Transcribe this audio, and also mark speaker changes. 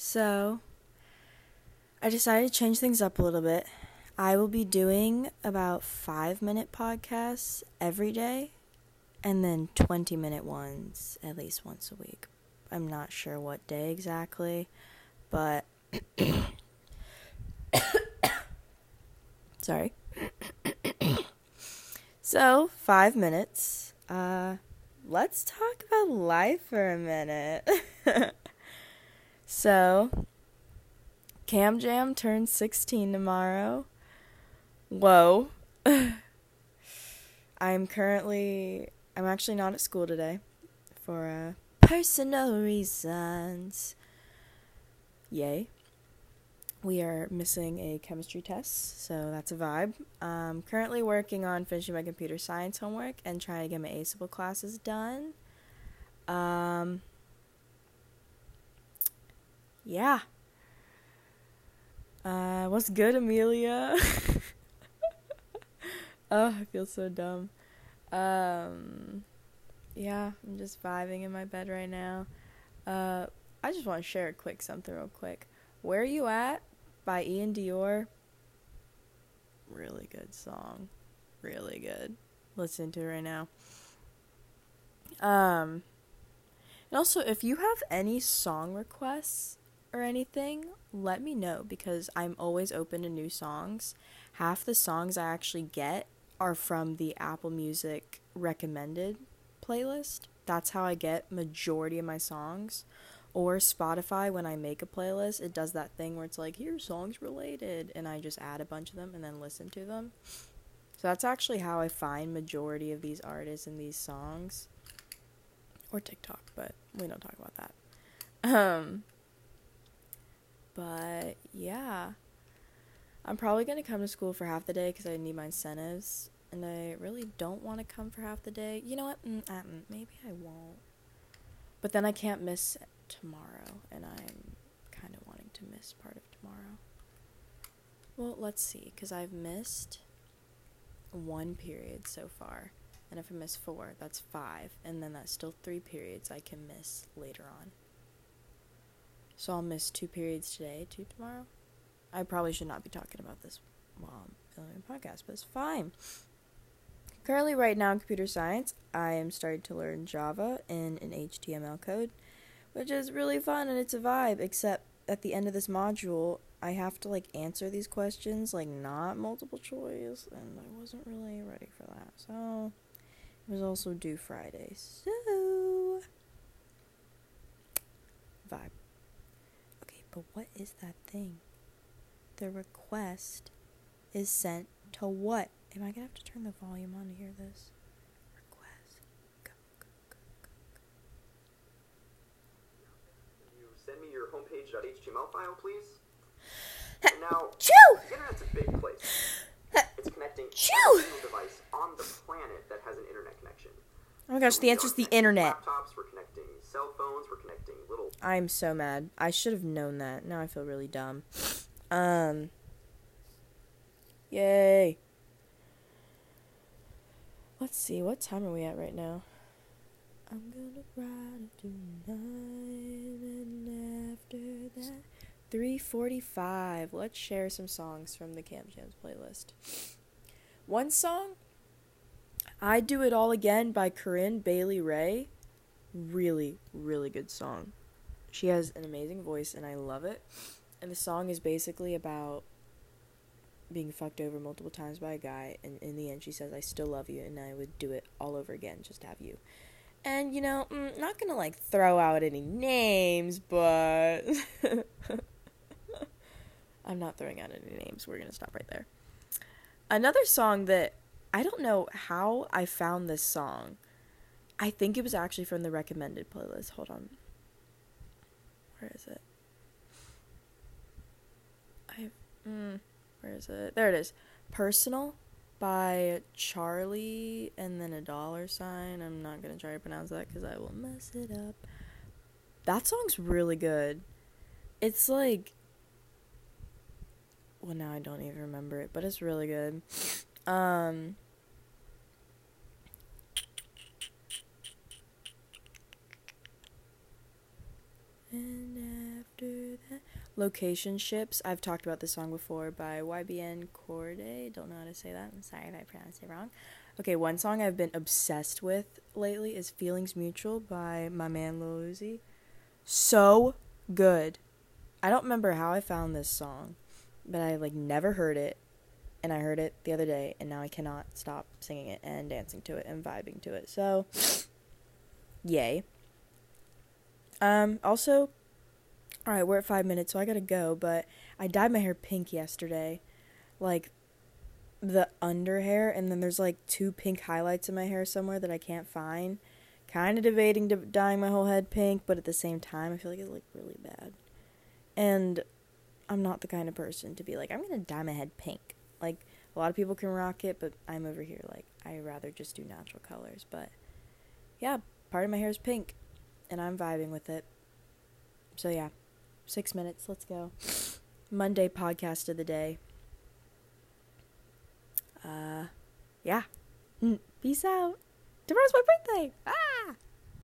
Speaker 1: So, I decided to change things up a little bit. I will be doing about five minute podcasts every day and then 20 minute ones at least once a week. I'm not sure what day exactly, but. Sorry. so, five minutes. Uh, let's talk about life for a minute. so, Cam Jam turns 16 tomorrow. Whoa. I'm currently, I'm actually not at school today for uh, personal reasons. Yay. We are missing a chemistry test, so that's a vibe. I'm currently working on finishing my computer science homework and trying to get my ASABLE classes done. Yeah. Uh, what's good, Amelia? oh, I feel so dumb. Um, yeah, I'm just vibing in my bed right now. Uh, I just want to share a quick something real quick. Where Are You At by Iann Dior. Really good song. Really good. Listen to it right now. Um, and also, if you have any song requests or anything, let me know because I'm always open to new songs. Half the songs I actually get are from the Apple Music recommended playlist. That's how I get majority of my songs. Or Spotify when I make a playlist, it does that thing where it's like, here's songs related and I just add a bunch of them and then listen to them. So that's actually how I find majority of these artists and these songs. Or TikTok, but we don't talk about that. Um but yeah. I'm probably going to come to school for half the day because I need my incentives. And I really don't want to come for half the day. You know what? Mm, uh, mm, maybe I won't. But then I can't miss tomorrow. And I'm kind of wanting to miss part of tomorrow. Well, let's see. Because I've missed one period so far. And if I miss four, that's five. And then that's still three periods I can miss later on. So I'll miss two periods today, two tomorrow. I probably should not be talking about this while I'm filming a podcast, but it's fine. Currently, right now in computer science, I am starting to learn Java in an HTML code, which is really fun and it's a vibe, except at the end of this module, I have to like answer these questions, like not multiple choice, and I wasn't really ready for that. So, it was also due Friday. So, vibe. But what is that thing? The request is sent to what? Am I gonna have to turn the volume on to hear this? Request. Go, go, go, go,
Speaker 2: go. You send me your homepage.html file, please. Now,
Speaker 1: Chew!
Speaker 2: the internet's a big place. It's connecting
Speaker 1: Chew!
Speaker 2: every single device on the planet that has an internet connection.
Speaker 1: Oh my gosh, the answer's the internet.
Speaker 2: Laptops, we're connecting cell phones, we're connecting little.
Speaker 1: I'm so mad. I should have known that. Now I feel really dumb. Um. Yay. Let's see, what time are we at right now? I'm gonna ride tonight and after that. 345. Let's share some songs from the Cams Jams playlist. One song, I Do It All Again by Corinne Bailey Rae. Really, really good song. She has an amazing voice and I love it. And the song is basically about being fucked over multiple times by a guy and in the end she says I still love you and I would do it all over again just to have you. And you know, I'm mm, not going to like throw out any names, but I'm not throwing out any names. We're going to stop right there. Another song that I don't know how I found this song. I think it was actually from the recommended playlist. Hold on. Where is it? I mm, where is it? There it is. Personal by Charlie and then a dollar sign. I'm not to try to pronounce that cuz I will mess it up. That song's really good. It's like well now I don't even remember it, but it's really good. Um And after that Location Ships. I've talked about this song before by YBN Cordae. Don't know how to say that. I'm sorry if I pronounced it wrong. Okay, one song I've been obsessed with lately is Feelings Mutual by my man Lil Uzi. So good. I don't remember how I found this song, but I like never heard it and I heard it the other day and now I cannot stop singing it and dancing to it and vibing to it. So yay. Um also all right, we're at 5 minutes, so I got to go, but I dyed my hair pink yesterday. Like the under hair and then there's like two pink highlights in my hair somewhere that I can't find. Kind of debating dyeing my whole head pink, but at the same time I feel like it looked really bad. And I'm not the kind of person to be like I'm to dye my head pink. Like a lot of people can rock it, but I'm over here like I rather just do natural colors, but yeah, part of my hair is pink and I'm vibing with it. So yeah, 6 minutes, let's go. Monday podcast of the day uh, yeah. Mm, peace out. Tomorrow's my birthday. Ah!